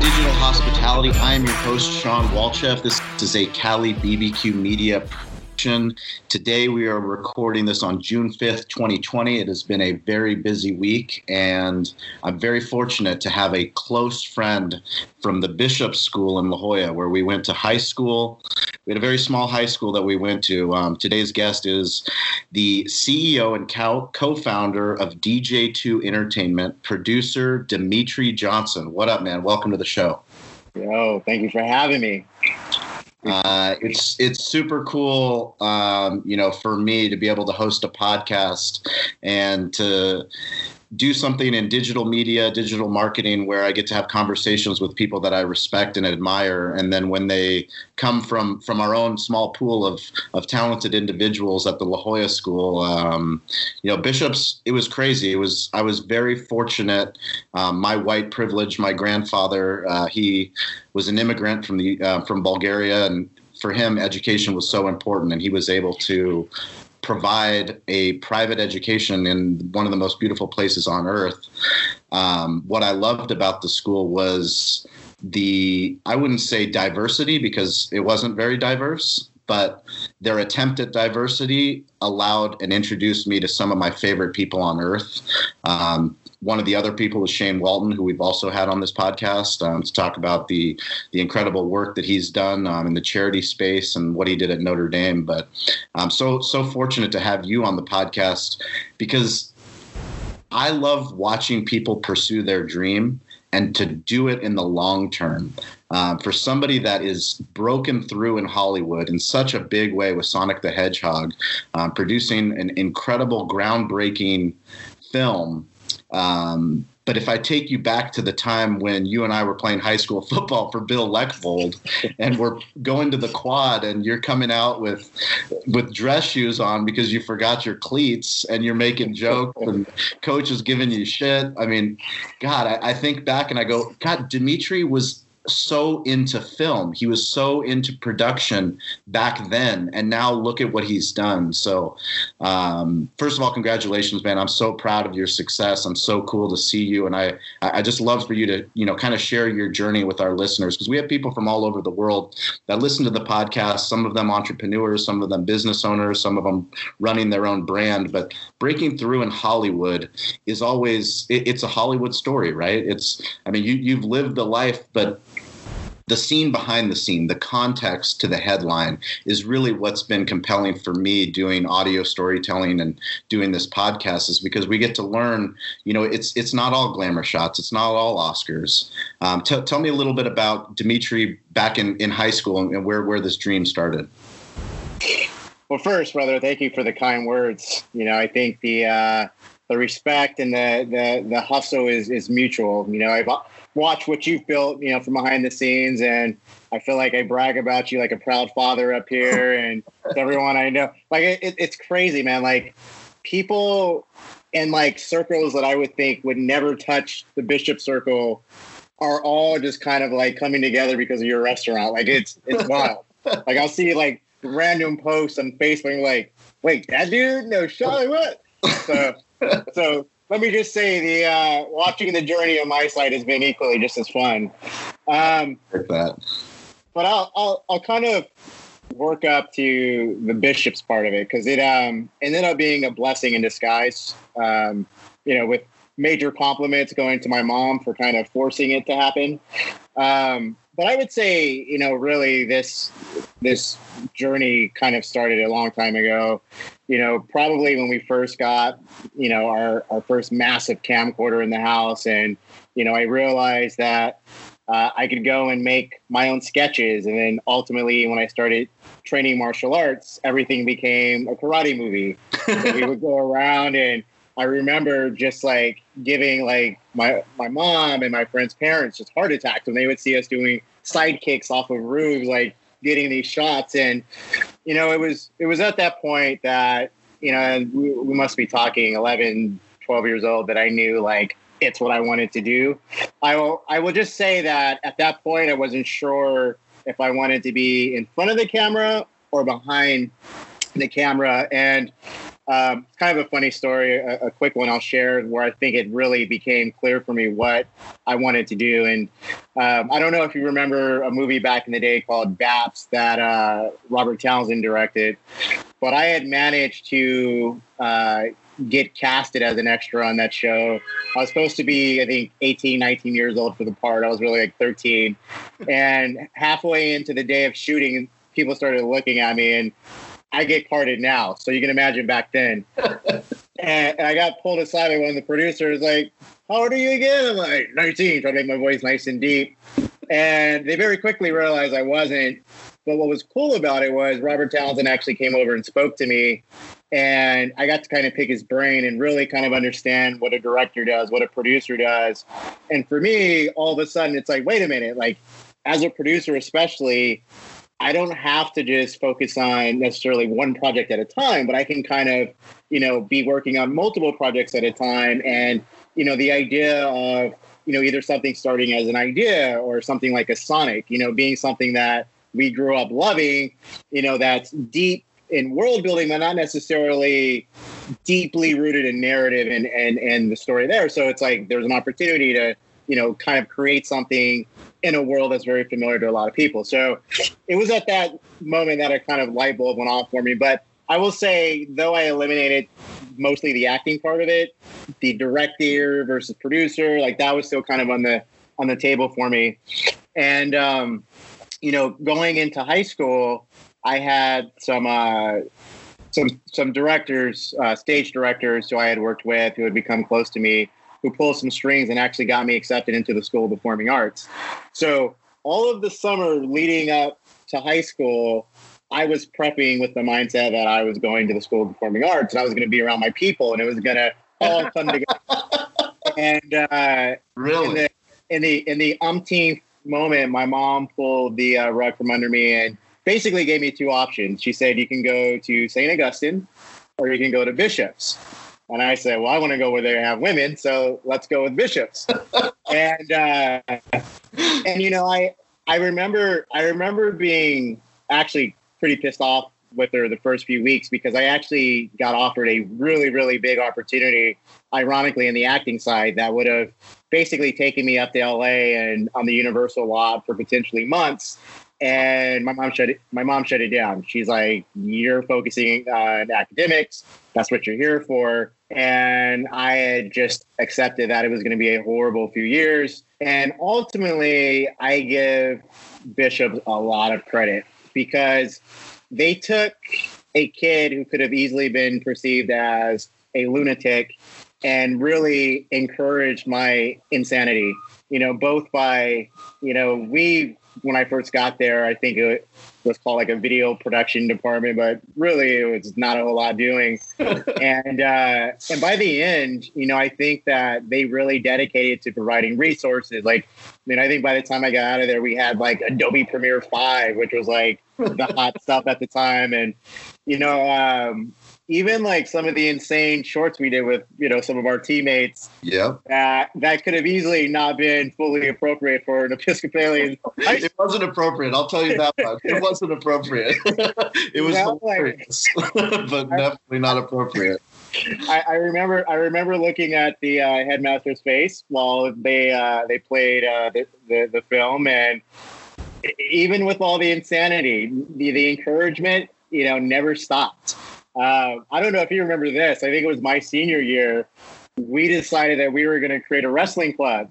Digital Hospitality. I am your host, Shawn Walchef. This is a Cali BBQ Media production. Today we are recording this on June 5th, 2020. It has been a very busy week, and I'm very fortunate to have a close friend from the Bishop School in La Jolla, where we went to high school. We had a very small high school that we went to. Um, today's guest is the CEO and co founder of DJ2 Entertainment, producer Dmitri Johnson. What up, man? Welcome to the show. Yo, thank you for having me. Uh, it's it's super cool, um, you know, for me to be able to host a podcast and to do something in digital media, digital marketing, where I get to have conversations with people that I respect and admire, and then when they come from from our own small pool of of talented individuals at the La Jolla School, um, you know, Bishops, it was crazy. It was I was very fortunate. Um, my white privilege, my grandfather, uh, he was an immigrant from the uh, from Bulgaria, and for him, education was so important, and he was able to provide a private education in one of the most beautiful places on earth. Um, what I loved about the school was the, I wouldn't say diversity because it wasn't very diverse, but their attempt at diversity allowed and introduced me to some of my favorite people on earth. Um, one of the other people is Shane Walton, who we've also had on this podcast um, to talk about the the incredible work that he's done um, in the charity space and what he did at Notre Dame. But I'm so so fortunate to have you on the podcast because I love watching people pursue their dream and to do it in the long term. Um, for somebody that is broken through in Hollywood in such a big way with Sonic the Hedgehog, um, producing an incredible, groundbreaking film um, but if I take you back to the time when you and I were playing high school football for Bill Leckvold, and we're going to the quad, and you're coming out with with dress shoes on because you forgot your cleats, and you're making jokes, and coach is giving you shit. I mean, God, I, I think back and I go, God, Dmitri was so into film. He was so into production back then, and now look at what he's done. So, um, first of all, congratulations, man! I'm so proud of your success. I'm so cool to see you, and I I just love for you to you know kind of share your journey with our listeners because we have people from all over the world that listen to the podcast. Some of them entrepreneurs, some of them business owners, some of them running their own brand. But breaking through in Hollywood is always it, it's a Hollywood story, right? It's I mean you you've lived the life, but the scene behind the scene, the context to the headline is really what's been compelling for me doing audio storytelling and doing this podcast is because we get to learn, you know, it's it's not all glamour shots, it's not all Oscars. Um, t- tell me a little bit about Dmitri back in, in high school and where, where this dream started. Well, first, brother, thank you for the kind words. You know, I think the uh, the respect and the the the hustle is is mutual. You know, I've watch what you've built, you know, from behind the scenes. And I feel like I brag about you like a proud father up here and everyone I know. Like it, it's crazy, man. Like people in like circles that I would think would never touch the bishop circle are all just kind of like coming together because of your restaurant. Like it's it's wild. like I'll see like random posts on Facebook like, wait, that dude? No, Charlie, what? So so let me just say the uh, watching the journey on my side has been equally just as fun. Um, that. But I'll, I'll I'll kind of work up to the bishop's part of it because it um ended up being a blessing in disguise. Um, you know, with major compliments going to my mom for kind of forcing it to happen. Um, but I would say, you know, really this this journey kind of started a long time ago. You know, probably when we first got, you know, our our first massive camcorder in the house, and you know, I realized that uh, I could go and make my own sketches, and then ultimately, when I started training martial arts, everything became a karate movie. so we would go around and I remember just like giving like my my mom and my friends' parents just heart attacks when they would see us doing sidekicks off of roofs, like getting these shots. And you know, it was it was at that point that you know we, we must be talking 11, 12 years old that I knew like it's what I wanted to do. I will I will just say that at that point I wasn't sure if I wanted to be in front of the camera or behind the camera and um, kind of a funny story, a, a, quick one I'll share where I think it really became clear for me what I wanted to do. And um, I don't know if you remember a movie back in the day called Baps that uh, Robert Townsend directed, but I had managed to uh, get casted as an extra on that show. I was supposed to be, I think, 18, 19 years old for the part. I was really like 13. and halfway into the day of shooting, people started looking at me and I get carded now. So you can imagine back then. and, and, I got pulled aside by one of the producers, like, how old are you again? I'm like, 19, trying to make my voice nice and deep. And they very quickly realized I wasn't. But what was cool about it was Robert Townsend actually came over and spoke to me. And I got to kind of pick his brain and really kind of understand what a director does, what a producer does. And for me, all of a sudden, it's like, wait a minute, like, as a producer, especially, I don't have to just focus on necessarily one project at a time, but I can kind of, you know, be working on multiple projects at a time. And, you know, the idea of, you know, either something starting as an idea or something like a Sonic, you know, being something that we grew up loving, you know, that's deep in world building, but not necessarily deeply rooted in narrative and, and, and the story there. So it's like there's an opportunity to, you know, kind of create something in a world that's very familiar to a lot of people. So it was at that moment that a kind of light bulb went off for me. But I will say, though I eliminated mostly the acting part of it, the director versus producer, like that was still kind of on the on the table for me. And um, you know, going into high school, I had some uh, some some directors, uh, stage directors who I had worked with who had become close to me who pulled some strings and actually got me accepted into the School of Performing Arts. So all of the summer leading up to high school, I was prepping with the mindset that I was going to the School of Performing Arts and I was going to be around my people and it was going to all come together. and uh, really, in the, in the in the umpteenth moment, my mom pulled the uh, rug from under me and basically gave me two options. She said, "You can go to St. Augustine, or you can go to Bishops." And I said, well, I want to go where they have women, so let's go with bishops. and uh, and you know, I I remember I remember being actually pretty pissed off with her the first few weeks because I actually got offered a really really big opportunity, ironically in the acting side that would have basically taken me up to LA and on the Universal lot for potentially months. And my mom shut it my mom shut it down. She's like you're focusing on academics. That's what you're here for and i had just accepted that it was going to be a horrible few years. And ultimately i give bishops a lot of credit because they took a kid who could have easily been perceived as a lunatic and really encouraged my insanity you know both by you know we when I first got there, I think it was called like a video production department, but really it was not a whole lot doing. and uh, and by the end, you know, I think that they really dedicated to providing resources. Like, I mean, I think by the time I got out of there, we had like Adobe Premiere Five, which was like the hot stuff at the time, and you know, um, even like some of the insane shorts we did with you know some of our teammates. Yeah, that that could have easily not been fully appropriate for an Episcopalian. it wasn't appropriate. I'll tell you that much. It wasn't appropriate. it was hilarious, but definitely not appropriate. I, I, remember I remember looking at the uh, headmaster's face while they uh, they played uh, the, the, the film and even with all the insanity, the, the encouragement, you know, never stopped. Uh, I don't know if you remember this. I think it was my senior year. We decided that we were going to create a wrestling club,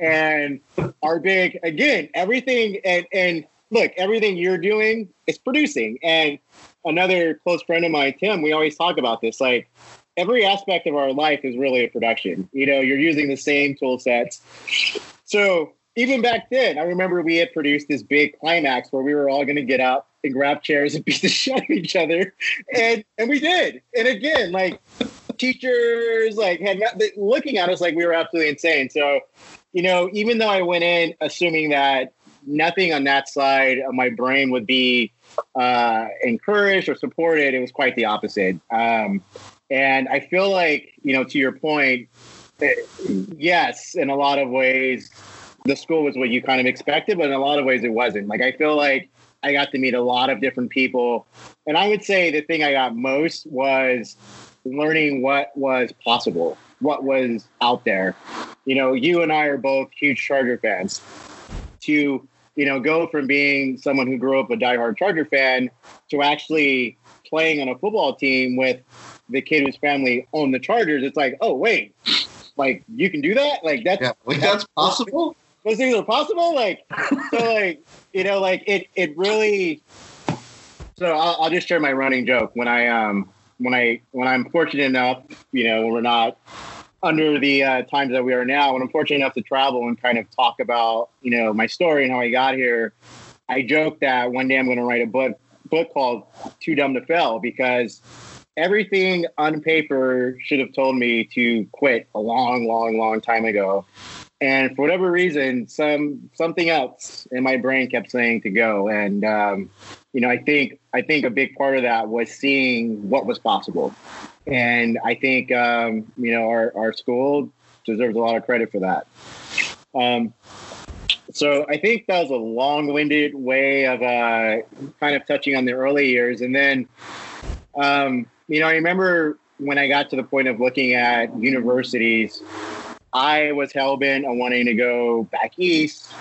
and our big again everything and and look everything you're doing is producing. And another close friend of mine, Tim, we always talk about this. Like every aspect of our life is really a production. You know, you're using the same tool sets. So even back then, I remember we had produced this big climax where we were all going to get up and grab chairs and beat the shit out of each other, and and we did. And again, like teachers like had not, looking at us like we were absolutely insane. So, you know, even though I went in assuming that nothing on that side of my brain would be uh, encouraged or supported, it was quite the opposite. Um, and I feel like, you know, to your point, eh, yes, in a lot of ways, the school was what you kind of expected, but in a lot of ways, it wasn't. Like, I feel like I got to meet a lot of different people. And I would say the thing I got most was learning what was possible, what was out there. You know, you and I are both huge Charger fans. To, you know, go from being someone who grew up a diehard Charger fan to actually playing on a football team with the kid whose family owned the Chargers, it's like, oh wait, like you can do that? Like that's yeah, like that's, that's possible. Those things are possible. Like so, like you know, like it it really. So I'll, I'll just share my running joke when I um when I when I'm fortunate enough, you know, when we're not under the uh, times that we are now, when I'm fortunate enough to travel and kind of talk about you know my story and how I got here, I joke that one day I'm going to write a book book called Too Dumb to Fail because everything on paper should have told me to quit a long, long, long time ago. And for whatever reason, some something else in my brain kept saying to go. And um, you know, I think I think a big part of that was seeing what was possible. And I think um, you know our our school deserves a lot of credit for that. Um, so I think that was a long-winded way of uh, kind of touching on the early years, and then um, you know, I remember when I got to the point of looking at universities, I was hell bent on wanting to go back east.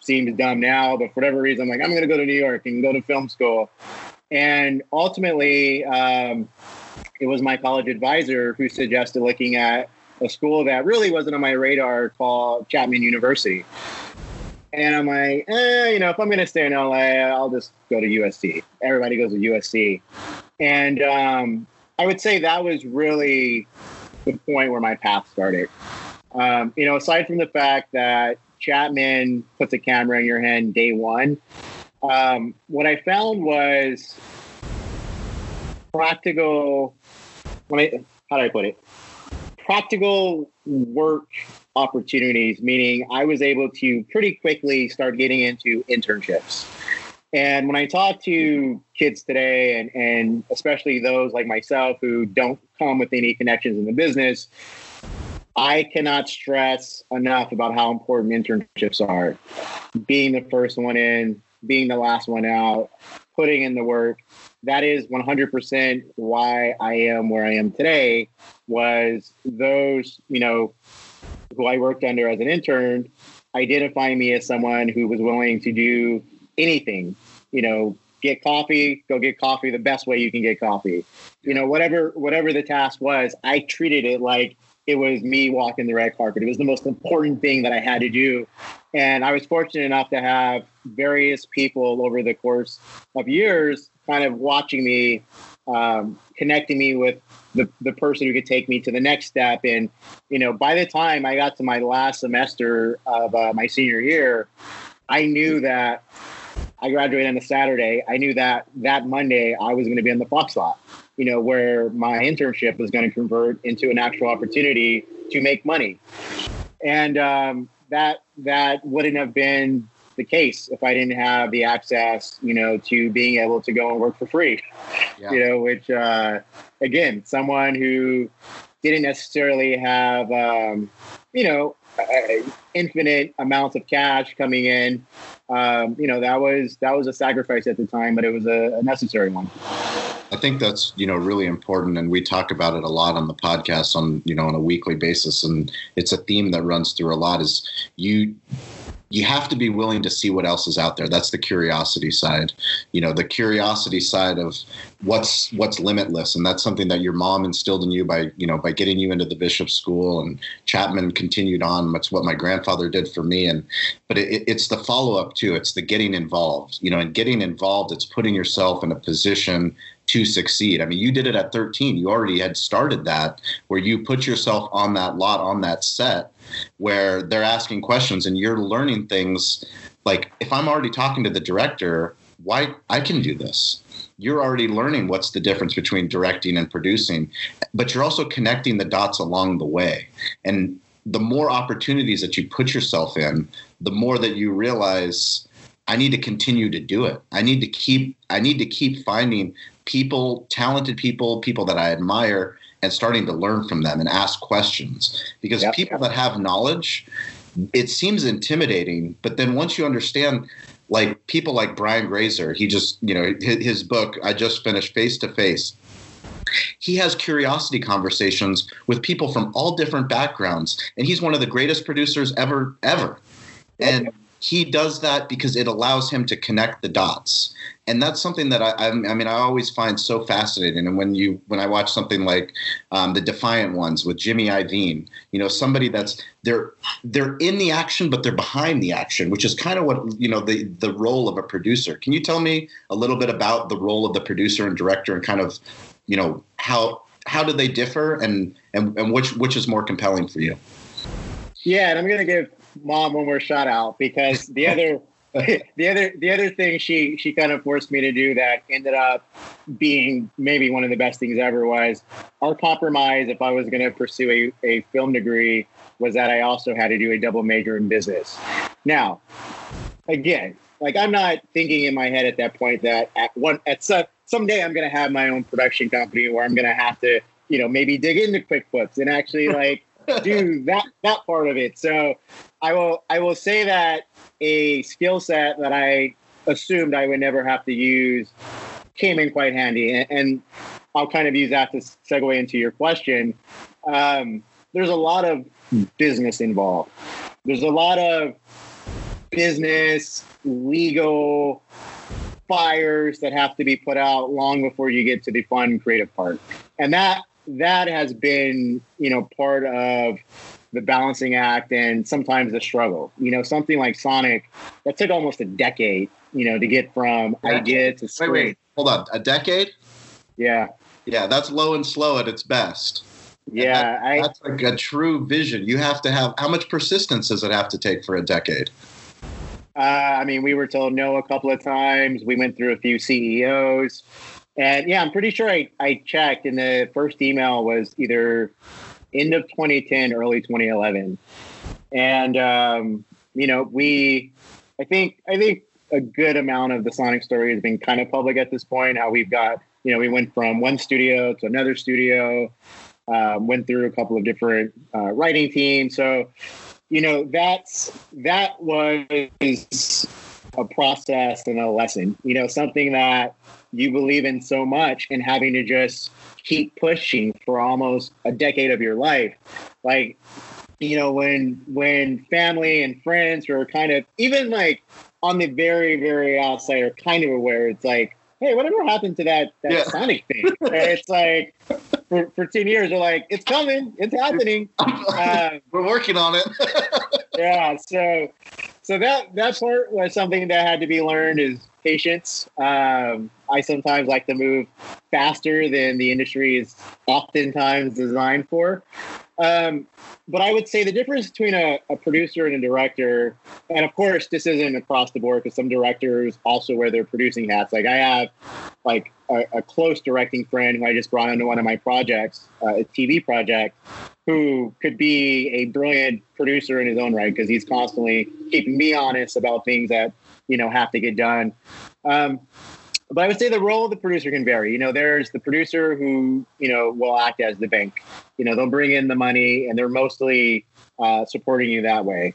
Seems dumb now, but for whatever reason, I'm like, I'm going to go to New York and go to film school. And ultimately, um, it was my college advisor who suggested looking at a school that really wasn't on my radar called Chapman University. And I'm like, eh, you know, if I'm going to stay in LA, I'll just go to USC. Everybody goes to USC. And um, I would say that was really the point where my path started. Um, you know, aside from the fact that Chapman puts a camera in your hand day one, um, what I found was practical. When I, how do I put it? Practical work opportunities, meaning I was able to pretty quickly start getting into internships. And when I talk to kids today, and, and especially those like myself who don't come with any connections in the business, I cannot stress enough about how important internships are. Being the first one in, being the last one out, putting in the work. That is 100% why I am where I am today. Was those, you know, who I worked under as an intern identifying me as someone who was willing to do anything, you know, get coffee, go get coffee the best way you can get coffee. You know, whatever whatever the task was, I treated it like it was me walking the red carpet. It was the most important thing that I had to do. And I was fortunate enough to have various people over the course of years kind of watching me, um, connecting me with the, the person who could take me to the next step. And, you know, by the time I got to my last semester of uh, my senior year, I knew that I graduated on a Saturday. I knew that that Monday I was going to be in the Fox lot, you know, where my internship was going to convert into an actual opportunity to make money. And um, that that wouldn't have been the case if I didn't have the access, you know, to being able to go and work for free. Yeah. You know, which uh, again, someone who didn't necessarily have, um, you know, infinite amounts of cash coming in um, you know that was that was a sacrifice at the time, but it was a, a necessary one. I think that's you know really important, and we talk about it a lot on the podcast on you know on a weekly basis, and it's a theme that runs through a lot. Is you you have to be willing to see what else is out there. That's the curiosity side you know the curiosity side of what's what's limitless. And that's something that your mom instilled in you by you know by getting you into the bishop school and chapman continued on. That's what my grandfather did for me. And but it, it's the follow-up too. It's the getting involved you know and getting involved it's putting yourself in a position to succeed. I mean, you did it at 13. You already had started that where you put yourself on that lot, on that set, where they're asking questions and you're learning things like if I'm already talking to the director, why I can do this. You're already learning what's the difference between directing and producing, but you're also connecting the dots along the way. And the more opportunities that you put yourself in, the more that you realize I need to continue to do it. I need to keep I need to keep finding people, talented people, people that I admire and starting to learn from them and ask questions because yep, people that have knowledge it seems intimidating but then once you understand like people like Brian Grazer, he just, you know, his, his book, I just finished Face to Face. He has curiosity conversations with people from all different backgrounds, and he's one of the greatest producers ever, ever. And he does that because it allows him to connect the dots and that's something that I, I, mean I always find so fascinating. And when you when I watch something like um, the Defiant Ones with Jimmy Iovine, you know somebody that's they're they're in the action but they're behind the action, which is kind of what you know the the role of a producer. Can you tell me a little bit about the role of the producer and director and kind of you know how how do they differ and and and which which is more compelling for you? Yeah, and I'm gonna give mom one more shout out because the other the other the other thing she she kind of forced me to do that ended up being maybe one of the best things ever was our compromise if I was going to pursue a, a film degree was that I also had to do a double major in business. Now, again, like I'm not thinking in my head at that point that at one at some someday I'm going to have my own production company where I'm going to have to you know maybe dig into QuickBooks and actually like do that that part of it. So I will I will say that a skill set that I assumed I would never have to use came in quite handy. And, and I'll kind of use that to segue into your question. Um, there's a lot of business involved. There's a lot of business, legal fires that have to be put out long before you get to the fun creative part. And that that has been, you know, part of the balancing act and sometimes the struggle. You know, something like Sonic that took almost a decade, you know, to get from idea to screen. Wait, wait, hold on, a decade? Yeah. Yeah, that's low and slow at its best. Yeah, that, I, that's like a true vision. You have to have how much persistence does it have to take for a decade? Uh, I mean, we were told no a couple of times. We went through a few CEOs. And yeah, I'm pretty sure I, I checked, and the first email was either end of 2010, early 2011. And, um, you know, we, I think, I think a good amount of the Sonic story has been kind of public at this point. How we've got, you know, we went from one studio to another studio, um, went through a couple of different uh, writing teams. So, you know, that's that was a process and a lesson. You know, something that you believe in so much, and having to just keep pushing for almost a decade of your life. Like, you know, when when family and friends are kind of even like on the very, very outside are kind of aware, it's like, hey, whatever happened to that that yeah. Sonic thing? it's like for, for 10 years, they're like, it's coming, it's happening. Um, We're working on it. yeah. So so that that part was something that had to be learned is patience. Um, I sometimes like to move faster than the industry is oftentimes designed for. Um, but I would say the difference between a, a, producer and a director, and of course, this isn't across the board because some directors also wear their producing hats. Like I have, like a, a, close directing friend who I just brought onto one of my projects, uh, a TV project, who could be a brilliant producer in his own right because he's constantly keeping me honest about things that you know have to get done. Um, but I would say the role of the producer can vary. You know, there's the producer who you know will act as the bank. You know, they'll bring in the money, and they're mostly uh, supporting you that way.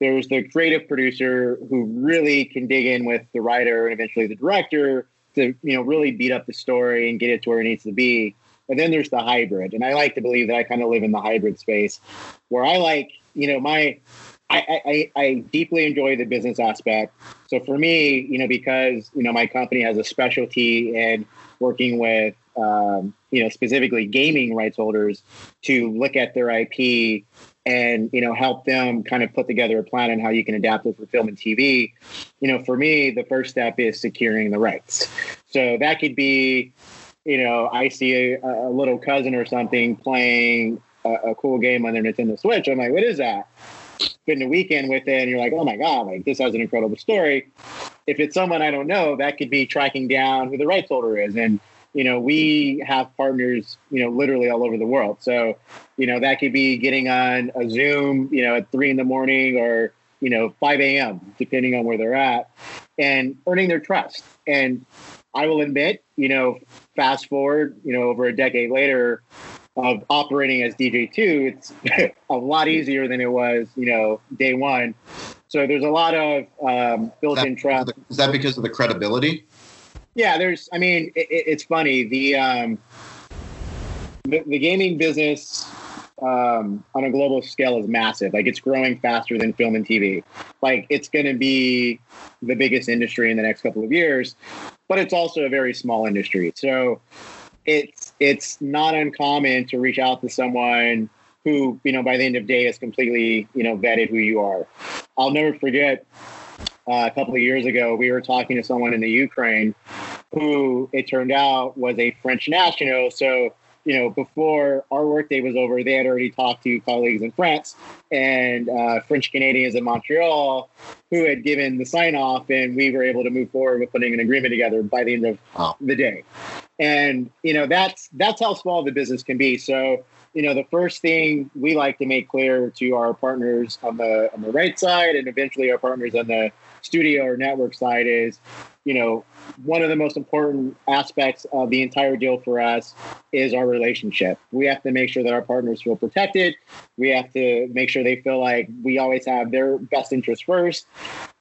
There's the creative producer who really can dig in with the writer and eventually the director to you know really beat up the story and get it to where it needs to be. And then there's the hybrid, and I like to believe that I kind of live in the hybrid space, where I like you know my I, I, I, deeply enjoy the business aspect. So for me, you know, because you know my company has a specialty in working with um, you know specifically gaming rights holders to look at their IP and you know help them kind of put together a plan on how you can adapt it for film and TV. You know, for me, the first step is securing the rights. So that could be, you know, I see a, a little cousin or something playing a, a cool game on their Nintendo Switch. I'm like, what is that? Spend a weekend with it and you're like, oh my God, like this has an incredible story. If it's someone I don't know, that could be tracking down who the rights holder is. And, you know, we have partners, you know, literally all over the world. So, you know, that could be getting on a Zoom, you know, at three in the morning or, you know, 5 a.m., depending on where they're at, and earning their trust. And I will admit, you know, fast forward, you know, over a decade later, of operating as DJ2, it's a lot easier than it was, you know, day one. So there's a lot of um, built-in trust. Is that because of the credibility? Yeah, there's. I mean, it, it's funny. The, um, the the gaming business um, on a global scale is massive. Like it's growing faster than film and TV. Like it's going to be the biggest industry in the next couple of years, but it's also a very small industry. So it's it's not uncommon to reach out to someone who you know by the end of the day is completely you know vetted who you are. I'll never forget uh, a couple of years ago we were talking to someone in the Ukraine who it turned out was a French national. So you know, before our workday was over, they had already talked to colleagues in France and uh, French Canadians in Montreal who had given the sign off, and we were able to move forward with putting an agreement together by the end of wow. the day. And you know, that's that's how small the business can be. So you know, the first thing we like to make clear to our partners on the on the right side, and eventually our partners on the studio or network side is, you know, one of the most important aspects of the entire deal for us is our relationship. We have to make sure that our partners feel protected. We have to make sure they feel like we always have their best interest first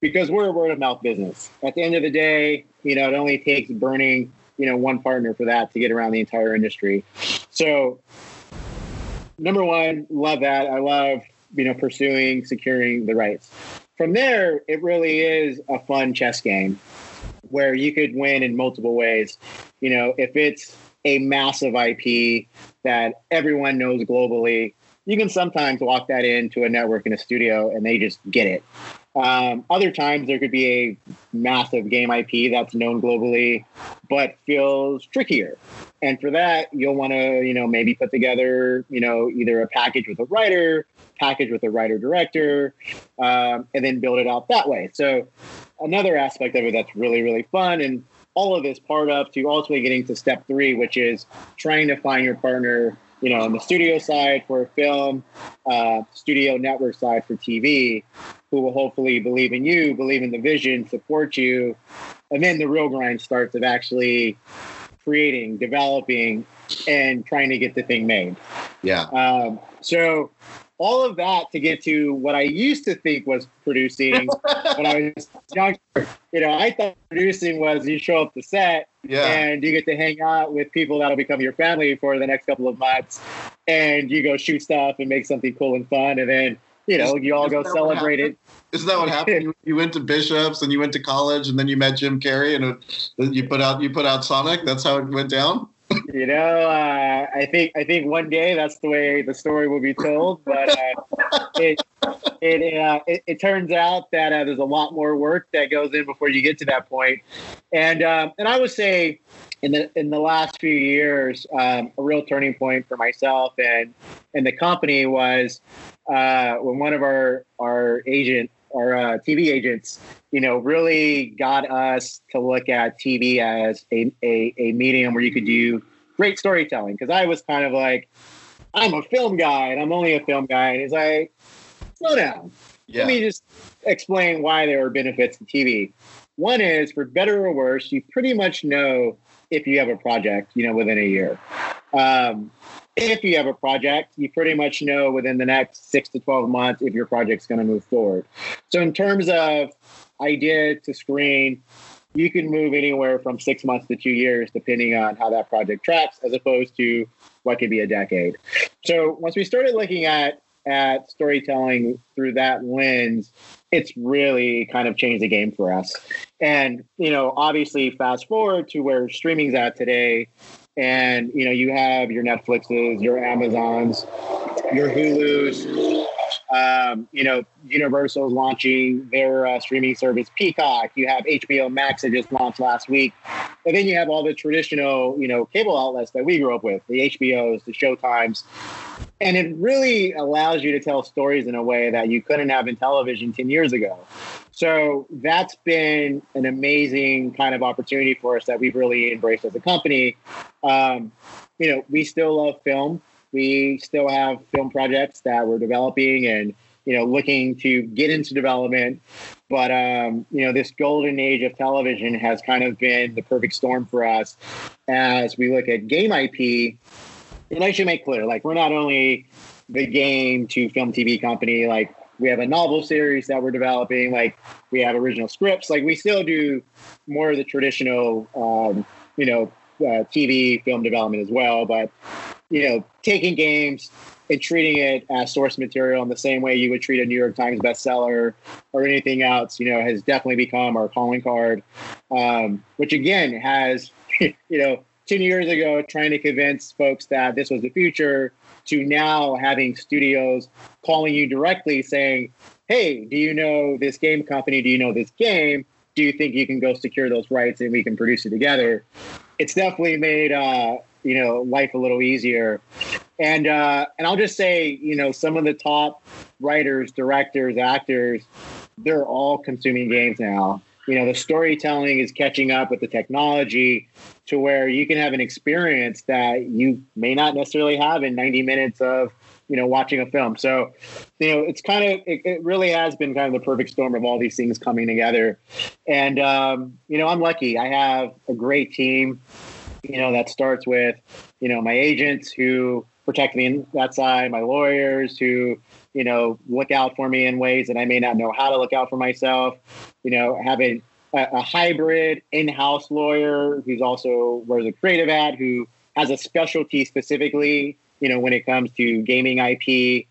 because we're a word of mouth business. At the end of the day, you know, it only takes burning, you know, one partner for that to get around the entire industry. So, number one, love that. I love, you know, pursuing, securing the rights. From there, it really is a fun chess game where you could win in multiple ways. You know, if it's a massive IP that everyone knows globally, you can sometimes walk that into a network in a studio and they just get it. Um, other times there could be a massive game IP that's known globally, but feels trickier. And for that, you'll want to, you know, maybe put together, you know, either a package with a writer, package with a writer director, um, and then build it out that way. So another aspect of it that's really, really fun. And all of this part up to ultimately getting to step three, which is trying to find your partner, you know, on the studio side for film, uh, studio network side for TV, who will hopefully believe in you, believe in the vision, support you. And then the real grind starts of actually creating, developing, and trying to get the thing made. Yeah. Um, so all of that to get to what I used to think was producing when I was younger. You know, I thought producing was you show up to set yeah. and you get to hang out with people that'll become your family for the next couple of months, and you go shoot stuff and make something cool and fun, and then you know you all go celebrate it. Isn't that what happened? you went to Bishops and you went to college, and then you met Jim Carrey, and you put out you put out Sonic. That's how it went down you know, uh, I think I think one day that's the way the story will be told. But uh, it it, uh, it, it turns out that uh, there's a lot more work that goes in before you get to that point. And um, and I would say in the in the last few years, um, a real turning point for myself and and the company was uh, when one of our our agent our uh, TV agents, you know, really got us to look at TV as a, a, a medium where you could do great storytelling. Because I was kind of like, I'm a film guy and I'm only a film guy. And he's like, slow down. Yeah. Let me just explain why there are benefits to TV. One is, for better or worse, you pretty much know if you have a project, you know, within a year. Um, if you have a project, you pretty much know within the next six to 12 months if your project's going to move forward. So, in terms of idea to screen, you can move anywhere from six months to two years, depending on how that project tracks, as opposed to what could be a decade. So, once we started looking at at storytelling through that lens, it's really kind of changed the game for us. And, you know, obviously, fast forward to where streaming's at today, and you know you have your Netflixes, your Amazons, your Hulu's. Um, you know, Universal's launching their uh, streaming service Peacock. You have HBO Max that just launched last week, and then you have all the traditional, you know, cable outlets that we grew up with, the HBOs, the Showtimes, and it really allows you to tell stories in a way that you couldn't have in television ten years ago. So that's been an amazing kind of opportunity for us that we've really embraced as a company. Um, you know, we still love film. We still have film projects that we're developing and you know looking to get into development. But um, you know, this golden age of television has kind of been the perfect storm for us as we look at game IP. And I should make clear, like we're not only the game to film TV company, like we have a novel series that we're developing. Like we have original scripts. Like we still do more of the traditional, um, you know, uh, TV film development as well. But you know, taking games and treating it as source material in the same way you would treat a New York Times bestseller or anything else, you know, has definitely become our calling card. Um, which again has, you know, 10 years ago trying to convince folks that this was the future to now having studios calling you directly saying, Hey, do you know this game company? Do you know this game? Do you think you can go secure those rights and we can produce it together? It's definitely made uh, you know life a little easier. And uh, and I'll just say, you know, some of the top writers, directors, actors, they're all consuming games now. You know, the storytelling is catching up with the technology to where you can have an experience that you may not necessarily have in 90 minutes of you know watching a film. So you know it's kind of it, it, really has been kind of the perfect storm of all these things coming together. And um, you know i'm lucky. I have a great team you know that starts with you know my agents who protect me in that side my lawyers who you know look out for me in ways that i may not know how to look out for myself. You know having a, a hybrid in-house lawyer who's also wears a creative ad who has a specialty specifically you know, when it comes to gaming IP.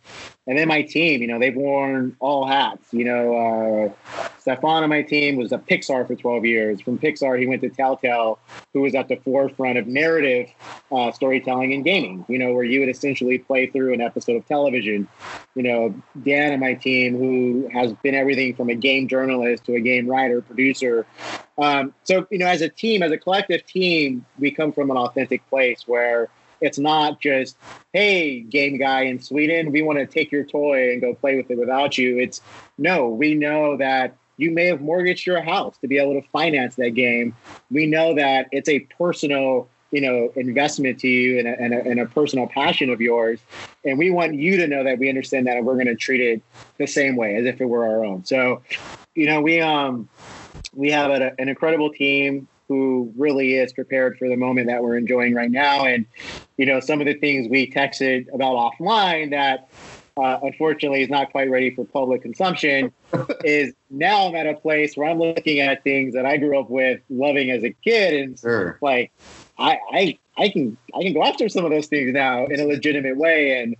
And then my team, you know, they've worn all hats. You know, uh, Stefan on my team was at Pixar for 12 years. From Pixar, he went to Telltale, who was at the forefront of narrative uh, storytelling and gaming, you know, where you would essentially play through an episode of television. You know, Dan on my team, who has been everything from a game journalist to a game writer, producer. Um, so, you know, as a team, as a collective team, we come from an authentic place where it's not just, hey, game guy in Sweden, we want to take your toy and go play with it without you. It's no, we know that you may have mortgaged your house to be able to finance that game. We know that it's a personal you know investment to you and a, and, a, and a, personal passion of yours and we want you to know that we understand that and we're going to treat it the same way as if it were our own so you know we um we have a, an incredible team who really is prepared for the moment that we're enjoying right now. And, you know, some of the things we texted about offline that uh, unfortunately is not quite ready for public consumption is now I'm at a place where I'm looking at things that I grew up with loving as a kid. And sure. like, I, I, I can, I can go after some of those things now in a legitimate way. And,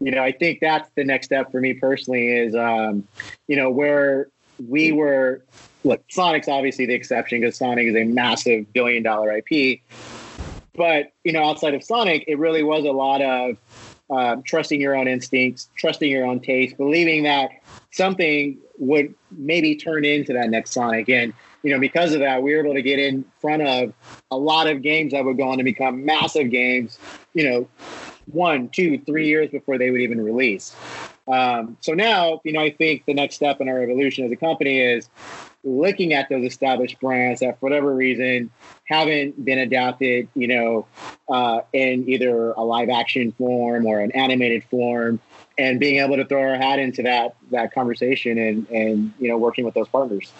you know, I think that's the next step for me personally is, um, you know, where we were look, Sonic's obviously the exception because Sonic is a massive billion dollar IP. But you know, outside of Sonic, it really was a lot of um, trusting your own instincts, trusting your own taste, believing that something would maybe turn into that next Sonic. And you know, because of that, we were able to get in front of a lot of games that would go on to become massive games. You know, one, two, three years before they would even release. Um, so now, you know, I think the next step in our evolution as a company is looking at those established brands that for whatever reason haven't been adapted, you know, uh, in either a live action form or an animated form, and being able to throw our hat into that that conversation and and you know working with those partners.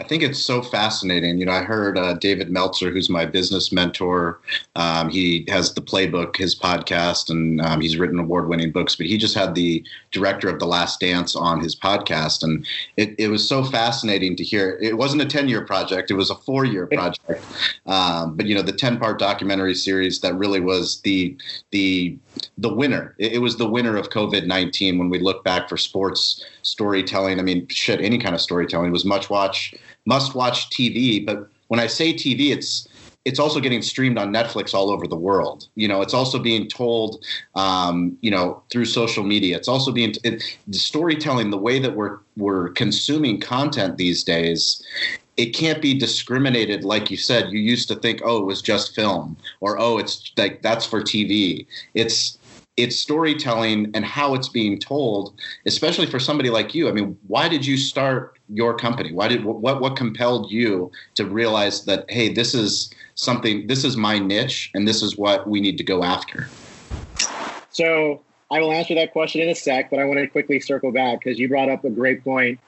I think it's so fascinating. You know, I heard uh, David Meltzer, who's my business mentor. Um, he has the Playbook, his podcast, and um, he's written award-winning books. But he just had the director of The Last Dance on his podcast, and it, it was so fascinating to hear. It wasn't a ten-year project; it was a four-year project. Um, but you know, the ten-part documentary series that really was the the the winner. It, it was the winner of COVID nineteen when we look back for sports storytelling. I mean, shit, any kind of storytelling was much watch must watch TV. But when I say TV, it's it's also getting streamed on Netflix all over the world. You know, it's also being told, um, you know, through social media. It's also being it, the storytelling, the way that we're we're consuming content these days. It can't be discriminated, like you said. You used to think, oh, it was just film, or oh, it's like that's for TV. It's it's storytelling and how it's being told, especially for somebody like you. I mean, why did you start your company? Why did what what compelled you to realize that hey, this is something, this is my niche, and this is what we need to go after? So I will answer that question in a sec, but I want to quickly circle back because you brought up a great point.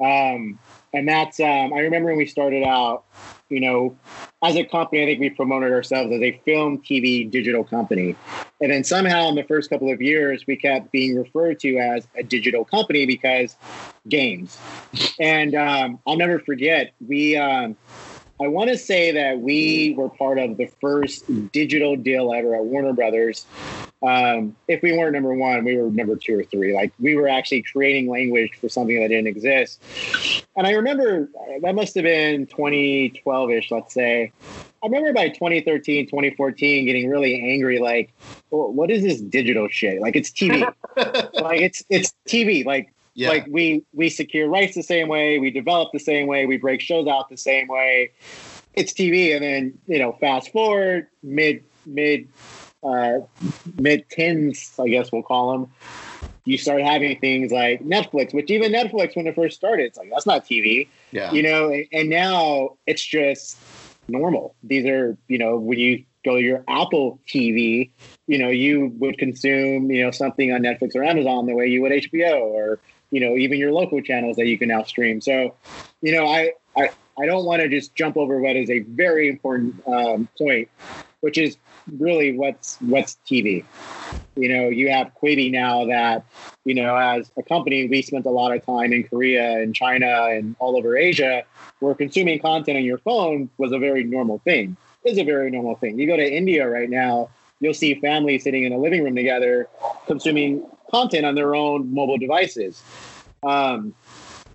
Um, and that's um, I remember when we started out, you know, as a company, I think we promoted ourselves as a film, TV, digital company, and then somehow in the first couple of years, we kept being referred to as a digital company because games, and um, I'll never forget we. Um, I want to say that we were part of the first digital deal ever at Warner Brothers. Um, if we weren't number one, we were number two or three. Like we were actually creating language for something that didn't exist. And I remember that must have been 2012 ish, let's say. I remember by 2013, 2014, getting really angry. Like, what is this digital shit? Like, it's TV. like, it's it's TV. Like, yeah. Like we we secure rights the same way, we develop the same way, we break shows out the same way. It's TV, and then you know, fast forward mid mid uh, mid tens, I guess we'll call them. You start having things like Netflix, which even Netflix when it first started, it's like that's not TV. Yeah. You know, and now it's just normal. These are you know when you go to your Apple TV, you know, you would consume, you know, something on Netflix or Amazon the way you would HBO or you know even your local channels that you can now stream. So, you know, I I, I don't want to just jump over what is a very important um, point, which is really what's what's TV. You know, you have Quibi now that, you know, as a company, we spent a lot of time in Korea and China and all over Asia, where consuming content on your phone was a very normal thing. Is a very normal thing. You go to India right now, you'll see families sitting in a living room together consuming content on their own mobile devices. Um,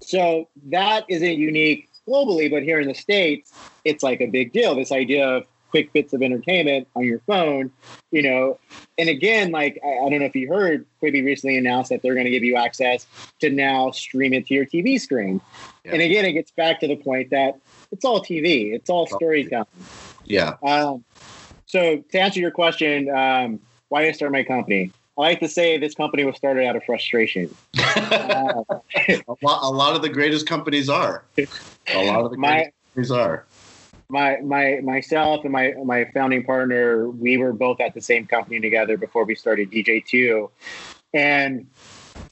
so that isn't unique globally, but here in the States, it's like a big deal. This idea of quick bits of entertainment on your phone, you know. And again, like I, I don't know if you heard, Quibi recently announced that they're going to give you access to now stream it to your TV screen. Yeah. And again, it gets back to the point that it's all TV, it's all storytelling. Yeah. Um, so to answer your question, um, why did I start my company? I like to say this company was started out of frustration. uh, a, lot, a lot of the greatest companies are. A lot of the my, companies are. My my myself and my my founding partner, we were both at the same company together before we started DJ2, and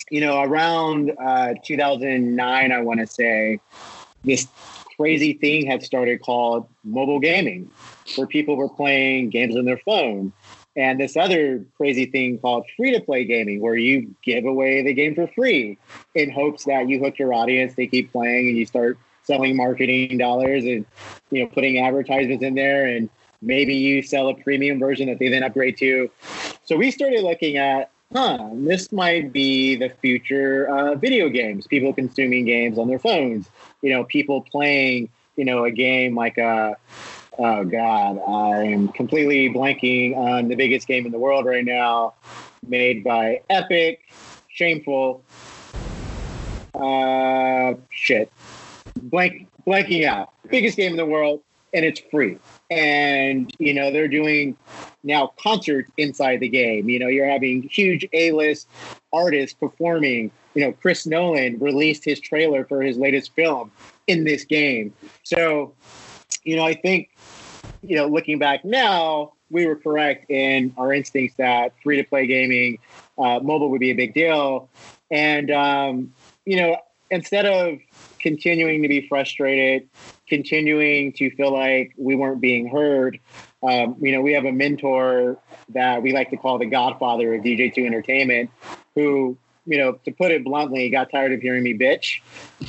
you know around uh, 2009, I want to say this crazy thing had started called mobile gaming, where people were playing games on their phone. And this other crazy thing called free to play gaming, where you give away the game for free in hopes that you hook your audience, they keep playing, and you start selling marketing dollars and you know putting advertisements in there, and maybe you sell a premium version that they then upgrade to. So we started looking at, huh, this might be the future video games. People consuming games on their phones. You know, people playing, you know, a game like a uh, oh god, I'm completely blanking on the biggest game in the world right now, made by Epic. Shameful. Uh, shit. Blank, blanking out. Biggest game in the world, and it's free. And you know they're doing now concerts inside the game. You know you're having huge A-list artists performing. You know Chris Nolan released his trailer for his latest film in this game. So, you know I think you know, looking back now, we were correct in our instincts that free to play gaming, uh, mobile would be a big deal. And, um, you know, instead of continuing to be frustrated, continuing to feel like we weren't being heard, um, you know, we have a mentor that we like to call the godfather of DJ2 entertainment who, you know, to put it bluntly, got tired of hearing me bitch.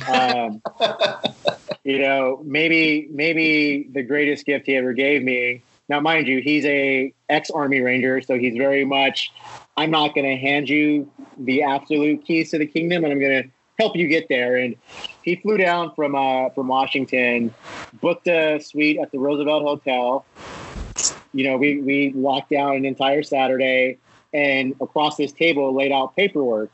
Um, you know, maybe maybe the greatest gift he ever gave me. Now, mind you, he's a ex Army Ranger, so he's very much. I'm not going to hand you the absolute keys to the kingdom, and I'm going to help you get there. And he flew down from uh, from Washington, booked a suite at the Roosevelt Hotel. You know, we we locked down an entire Saturday, and across this table laid out paperwork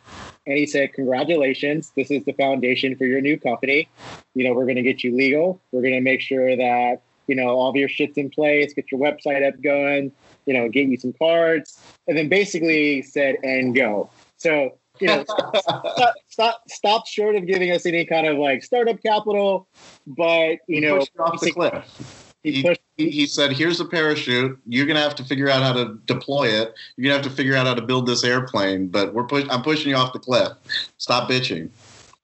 and he said, Congratulations, this is the foundation for your new company. You know, we're going to get you legal. We're going to make sure that, you know, all of your shit's in place, get your website up going, you know, get you some cards. And then basically said, and go. So, you know, stop, stop, stop short of giving us any kind of like startup capital, but, you know, off the cliff he, he, he, said, "Here's a parachute. You're gonna have to figure out how to deploy it. You're gonna have to figure out how to build this airplane. But we're push- I'm pushing you off the cliff. Stop bitching."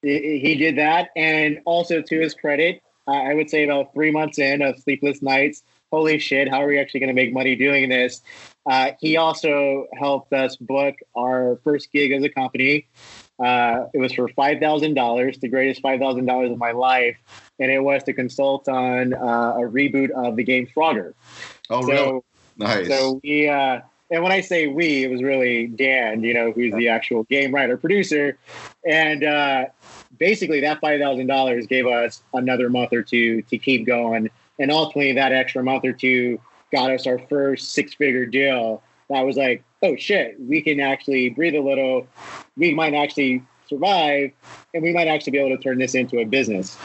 he, he did that, and also to his credit, I would say about three months in of sleepless nights. Holy shit! How are we actually going to make money doing this? Uh, he also helped us book our first gig as a company. Uh, it was for five thousand dollars, the greatest five thousand dollars of my life, and it was to consult on uh, a reboot of the game Frogger. Oh, so, really? Nice. So we, uh, and when I say we, it was really Dan, you know, who's the actual game writer producer, and uh, basically that five thousand dollars gave us another month or two to keep going, and ultimately that extra month or two got us our first six figure deal. That was like, oh shit, we can actually breathe a little. We might actually survive, and we might actually be able to turn this into a business.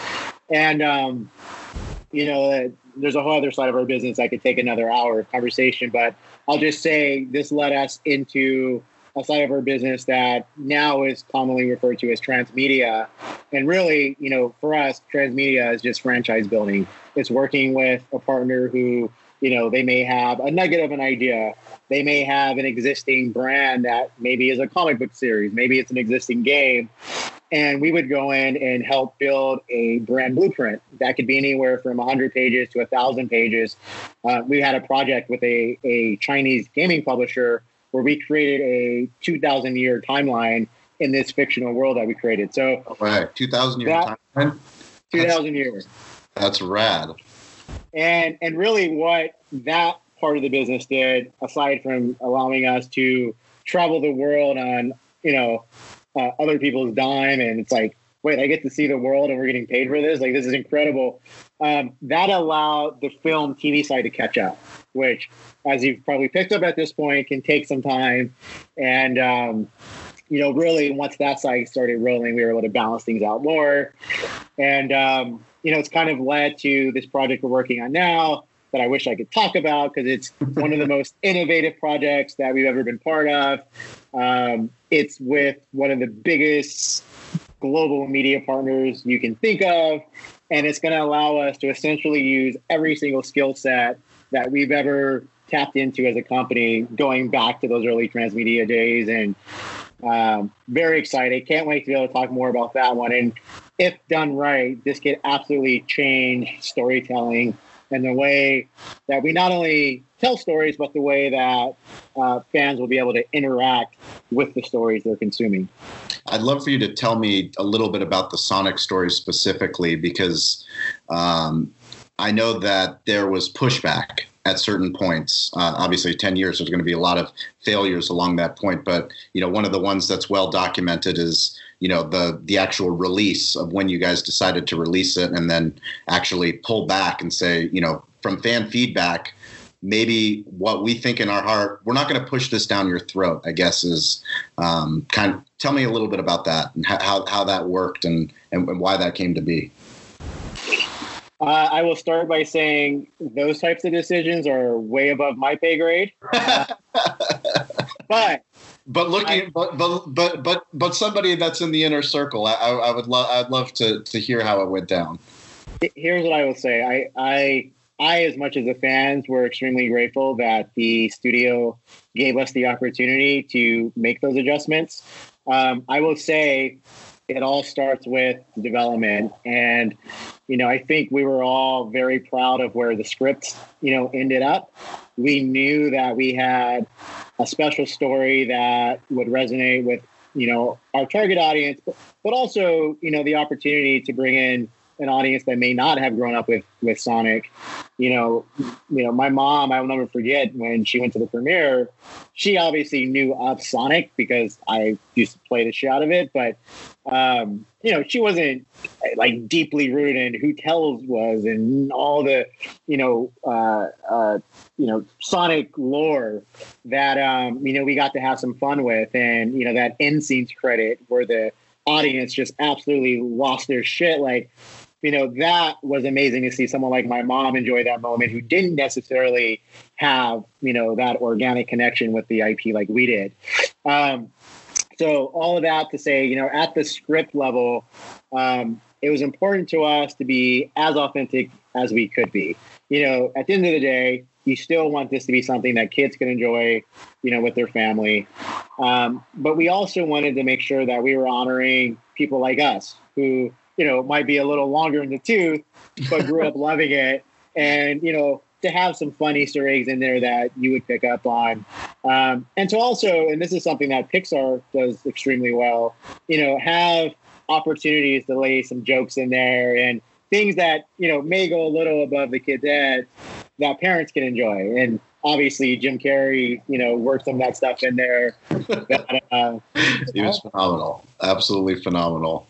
And um, you know, there's a whole other side of our business. I could take another hour of conversation, but I'll just say this led us into a side of our business that now is commonly referred to as transmedia. And really, you know, for us, transmedia is just franchise building. It's working with a partner who, you know, they may have a nugget of an idea. They may have an existing brand that maybe is a comic book series, maybe it's an existing game. And we would go in and help build a brand blueprint that could be anywhere from 100 pages to 1,000 pages. Uh, we had a project with a, a Chinese gaming publisher where we created a 2,000 year timeline in this fictional world that we created. So, right, 2,000 year that, timeline? 2,000 years. That's rad. And, and really, what that part of the business did, aside from allowing us to travel the world on, you know, uh, other people's dime, and it's like, wait, I get to see the world, and we're getting paid for this. Like, this is incredible. Um, that allowed the film TV side to catch up, which, as you've probably picked up at this point, can take some time. And um, you know, really, once that side started rolling, we were able to balance things out more. And um, you know, it's kind of led to this project we're working on now that I wish I could talk about because it's one of the most innovative projects that we've ever been part of. Um, it's with one of the biggest global media partners you can think of. And it's going to allow us to essentially use every single skill set that we've ever tapped into as a company going back to those early transmedia days. And um, very excited. Can't wait to be able to talk more about that one. And if done right, this could absolutely change storytelling and the way that we not only tell stories, but the way that uh, fans will be able to interact with the stories they're consuming. I'd love for you to tell me a little bit about the Sonic story specifically, because um, I know that there was pushback at certain points. Uh, obviously, 10 years, there's going to be a lot of failures along that point. But, you know, one of the ones that's well documented is, you know, the, the actual release of when you guys decided to release it and then actually pull back and say, you know, from fan feedback, maybe what we think in our heart, we're not going to push this down your throat, I guess is um, kind of tell me a little bit about that and how, how that worked and, and why that came to be. Uh, I will start by saying those types of decisions are way above my pay grade. Uh, but but looking I, but, but but but but somebody that's in the inner circle, I, I would love I'd love to to hear how it went down. Here's what I will say. I I I, as much as the fans, were extremely grateful that the studio gave us the opportunity to make those adjustments. Um, I will say it all starts with development. And, you know, I think we were all very proud of where the script, you know, ended up. We knew that we had a special story that would resonate with, you know, our target audience, but, but also, you know, the opportunity to bring in an audience that may not have grown up with with Sonic. You know, you know, my mom, I will never forget when she went to the premiere. She obviously knew of Sonic because I used to play the shit out of it, but um, you know, she wasn't like deeply rooted in who Tails was and all the, you know, uh, uh, you know, Sonic lore that um, you know we got to have some fun with, and you know that end scenes credit where the audience just absolutely lost their shit. Like you know, that was amazing to see someone like my mom enjoy that moment who didn't necessarily have, you know, that organic connection with the IP like we did. Um, so all of that to say, you know, at the script level, um, it was important to us to be as authentic as we could be. You know, at the end of the day, you still want this to be something that kids can enjoy, you know, with their family. Um, but we also wanted to make sure that we were honoring people like us who, you know, might be a little longer in the tooth, but grew up loving it. And, you know, to have some fun Easter eggs in there that you would pick up on. Um, and to also, and this is something that Pixar does extremely well, you know, have opportunities to lay some jokes in there and things that, you know, may go a little above the kid's head that parents can enjoy. And obviously Jim Carrey, you know, worked some of that stuff in there. That, uh, he was phenomenal. Absolutely phenomenal.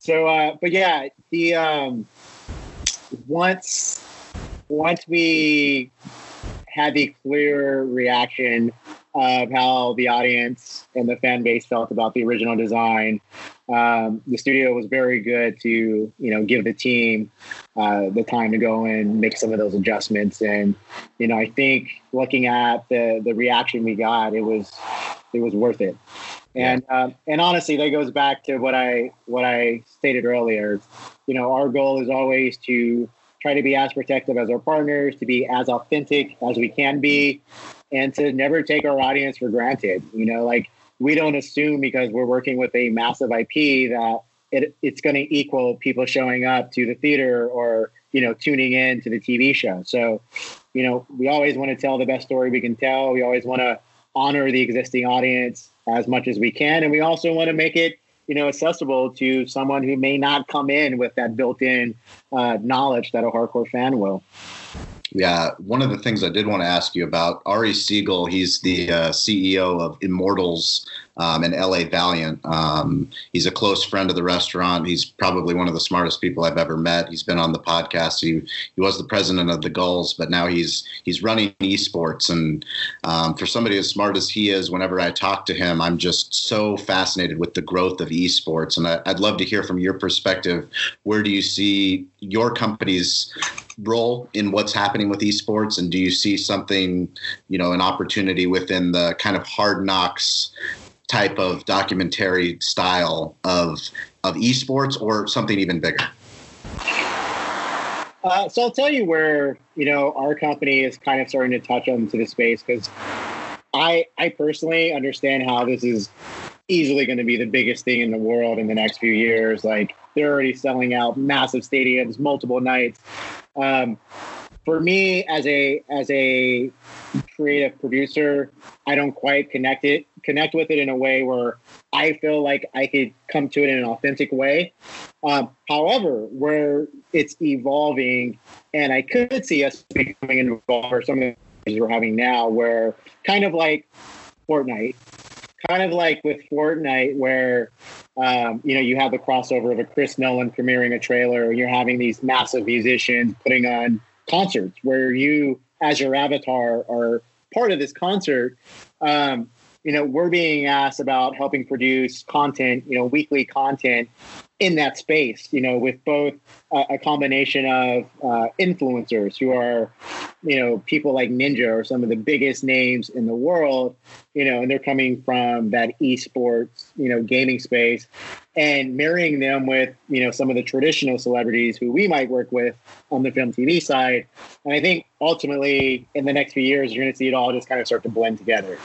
So, uh, but yeah, the, um, once once we had the clear reaction of how the audience and the fan base felt about the original design, um, the studio was very good to you know give the team uh, the time to go and make some of those adjustments. And you know, I think looking at the the reaction we got, it was it was worth it. And um, and honestly, that goes back to what I what I stated earlier. You know, our goal is always to try to be as protective as our partners, to be as authentic as we can be, and to never take our audience for granted. You know, like we don't assume because we're working with a massive IP that it, it's going to equal people showing up to the theater or you know tuning in to the TV show. So, you know, we always want to tell the best story we can tell. We always want to honor the existing audience as much as we can, and we also want to make it you know accessible to someone who may not come in with that built-in uh, knowledge that a hardcore fan will. Yeah, one of the things I did want to ask you about Ari Segal. He's the uh, CEO of Immortals um, and LA Valiant. Um, he's a close friend of the restaurant. He's probably one of the smartest people I've ever met. He's been on the podcast. He he was the president of the Gulls, but now he's he's running esports. And um, for somebody as smart as he is, whenever I talk to him, I'm just so fascinated with the growth of esports. And I, I'd love to hear from your perspective. Where do you see your company's role in what's happening with esports and do you see something you know an opportunity within the kind of hard knocks type of documentary style of of esports or something even bigger? Uh, so I'll tell you where you know our company is kind of starting to touch onto the space because I I personally understand how this is easily going to be the biggest thing in the world in the next few years. Like they're already selling out massive stadiums, multiple nights. Um, for me, as a as a creative producer, I don't quite connect it connect with it in a way where I feel like I could come to it in an authentic way. Um, however, where it's evolving, and I could see us becoming involved or some of the we're having now, where kind of like Fortnite, kind of like with Fortnite, where um, you know you have the crossover of a Chris Nolan premiering a trailer, and you're having these massive musicians putting on concerts where you, as your avatar, are part of this concert. Um, you know, we're being asked about helping produce content, you know, weekly content in that space, you know, with both uh, a combination of uh, influencers who are, you know, people like Ninja or some of the biggest names in the world, you know, and they're coming from that esports, you know, gaming space and marrying them with, you know, some of the traditional celebrities who we might work with on the film TV side. And I think ultimately in the next few years, you're going to see it all just kind of start to blend together.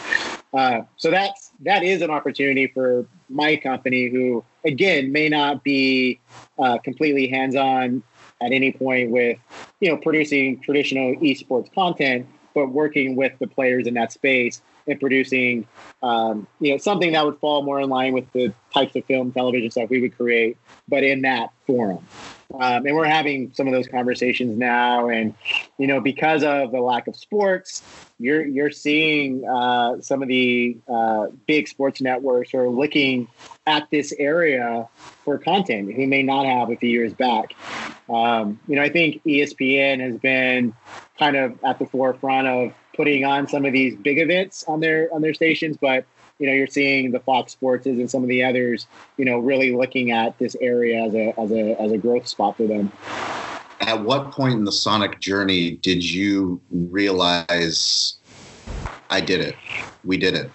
Uh, so that's, that is an opportunity for my company who again may not be uh, completely hands-on at any point with you know producing traditional esports content but working with the players in that space and producing um, you know something that would fall more in line with the types of film television stuff we would create but in that forum um, and we're having some of those conversations now and you know because of the lack of sports you're you're seeing uh, some of the uh, big sports networks are looking at this area for content who may not have a few years back. Um, you know i think espn has been kind of at the forefront of putting on some of these big events on their on their stations, but you know you're seeing the Fox Sports and some of the others, you know, really looking at this area as a as a as a growth spot for them. At what point in the Sonic journey did you realize I did it? We did it.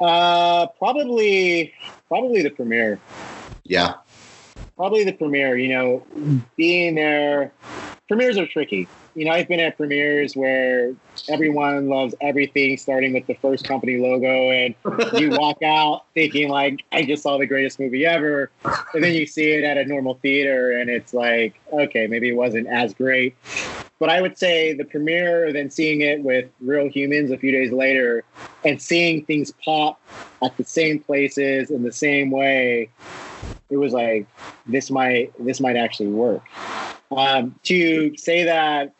Uh, probably, probably the premiere. Yeah. Probably the premiere. You know, being there, premieres are tricky. You know, I've been at premieres where everyone loves everything, starting with the first company logo, and you walk out thinking like, "I just saw the greatest movie ever," and then you see it at a normal theater, and it's like, okay, maybe it wasn't as great. But I would say the premiere, then seeing it with real humans a few days later, and seeing things pop at the same places in the same way, it was like, this might this might actually work. Um, to say that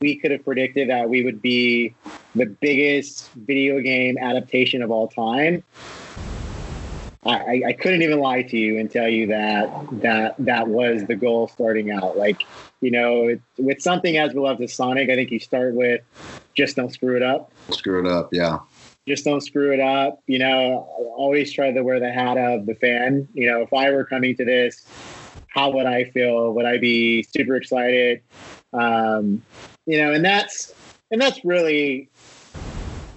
we could have predicted that we would be the biggest video game adaptation of all time. I, I couldn't even lie to you and tell you that that that was the goal starting out. Like, you know, with something as beloved as Sonic, I think you start with just don't screw it up. Screw it up, yeah. Just don't screw it up. You know, always try to wear the hat of the fan. You know, if I were coming to this, how would I feel? Would I be super excited? Um, you know, and that's and that's really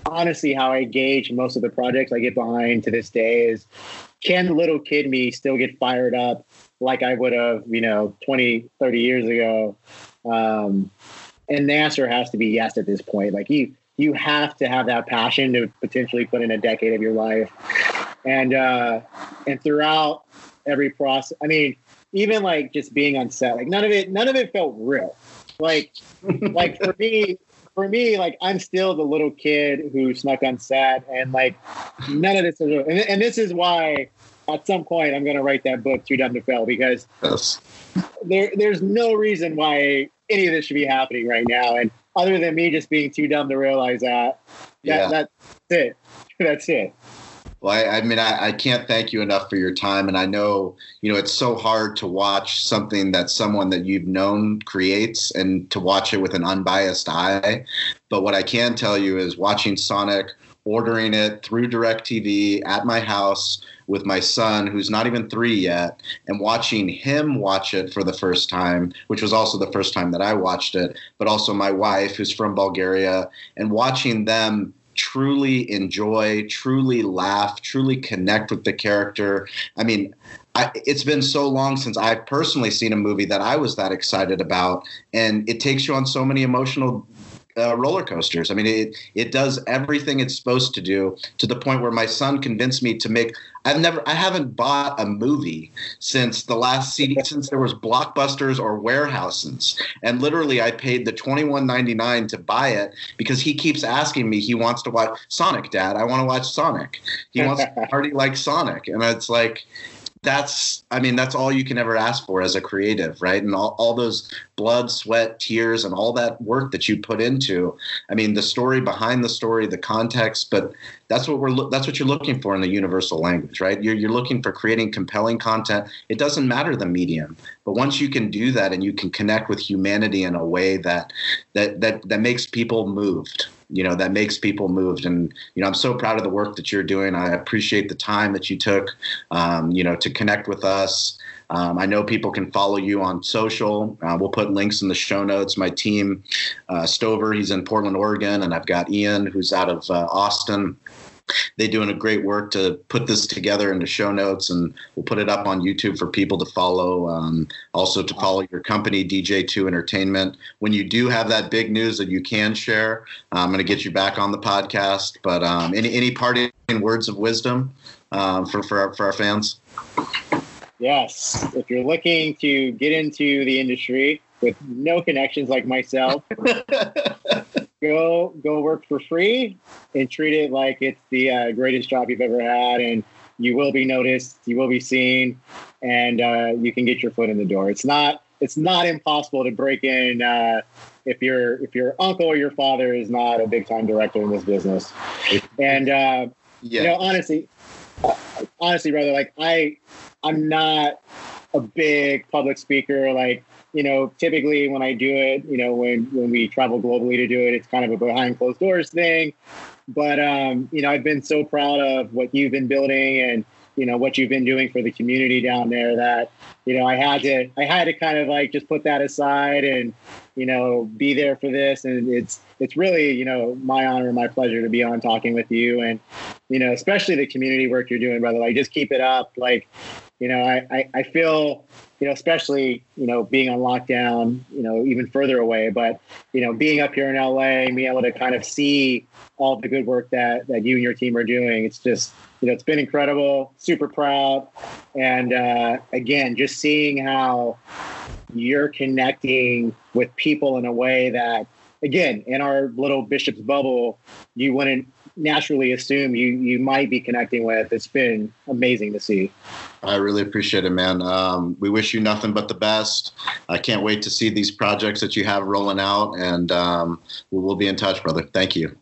honestly how I gauge most of the projects I get behind to this day is can little kid me still get fired up like I would have, you know, 20, 30 years ago? Um, and the answer has to be yes at this point. Like you, you have to have that passion to potentially put in a decade of your life. And, uh, and throughout every process, I mean, even like just being on set, like none of it, none of it felt real. Like, like for me, for me, like I'm still the little kid who snuck on set, and like none of this is real. And, and this is why at some point I'm going to write that book, Too Dumb to Fail, because yes. there there's no reason why any of this should be happening right now, and other than me just being too dumb to realize that, that yeah. that's it. That's it. Well, I, I mean, I, I, can't thank you enough for your time. And I know, you know, it's so hard to watch something that someone that you've known creates and to watch it with an unbiased eye. But what I can tell you is watching Sonic, ordering it through DirecTV at my house with my son, who's not even three yet, and watching him watch it for the first time, which was also the first time that I watched it, but also my wife, who's from Bulgaria, and watching them truly enjoy, truly laugh, truly connect with the character. I mean, I, it's been so long since I've personally seen a movie that I was that excited about, and it takes you on so many emotional uh, roller coasters. I mean, it it does everything it's supposed to do to the point where my son convinced me to make. I've never, I haven't bought a movie since the last CD, since there was Blockbusters or Warehouses, and literally I paid the twenty one ninety nine to buy it because he keeps asking me he wants to watch Sonic, Dad. I want to watch Sonic. He wants to party like Sonic, and it's like that's i mean that's all you can ever ask for as a creative right? And all, all those blood sweat tears and all that work that you put into i mean the story behind the story the context but that's what we're lo- that's what you're looking for in the universal language right? You're, you're looking for creating compelling content. It doesn't matter the medium but once you can do that and you can connect with humanity in a way that that that, that makes people moved you know that makes people moved and you know i'm so proud of the work that you're doing i appreciate the time that you took um, you know to connect with us um, I know people can follow you on social. Uh, we'll put links in the show notes. My team, uh, Stover, he's in Portland, Oregon, and I've got Ian, who's out of uh, Austin they're doing a great work to put this together into show notes and we'll put it up on youtube for people to follow um, also to follow your company dj2 entertainment. When you do have that big news that you can share i'm going to get you back on the podcast but um, any, any parting words of wisdom um, for, for, our, for our fans? Yes. If you're looking to get into the industry with no connections like myself go go work for free and treat it like it's the uh, greatest job you've ever had. And you will be noticed you will be seen and uh, you can get your foot in the door. It's not it's not impossible to break in uh, if your if your uncle or your father is not a big time director in this business. And uh, yeah. you know honestly uh, honestly brother like i i'm not a big public speaker. Like you know, typically when I do it, you know, when when we travel globally to do it, it's kind of a behind closed doors thing. But um, you know, I've been so proud of what you've been building and you know what you've been doing for the community down there that you know I had to I had to kind of like just put that aside and you know be there for this. And it's it's really you know my honor and my pleasure to be on talking with you and you know especially the community work you're doing brother. Like just keep it up. Like you know I I, I feel you know, especially you know being on lockdown, you know, even further away. But you know, being up here in LA being able to kind of see all the good work that that you and your team are doing, it's just you know, it's been incredible. Super proud, and uh, again, just seeing how you're connecting with people in a way that again in our little bishop's bubble you wouldn't naturally assume you you might be connecting with. It's been amazing to see. I really appreciate it, man. Um, we wish you nothing but the best. I can't wait to see these projects that you have rolling out, and um, we'll be in touch, brother. Thank you.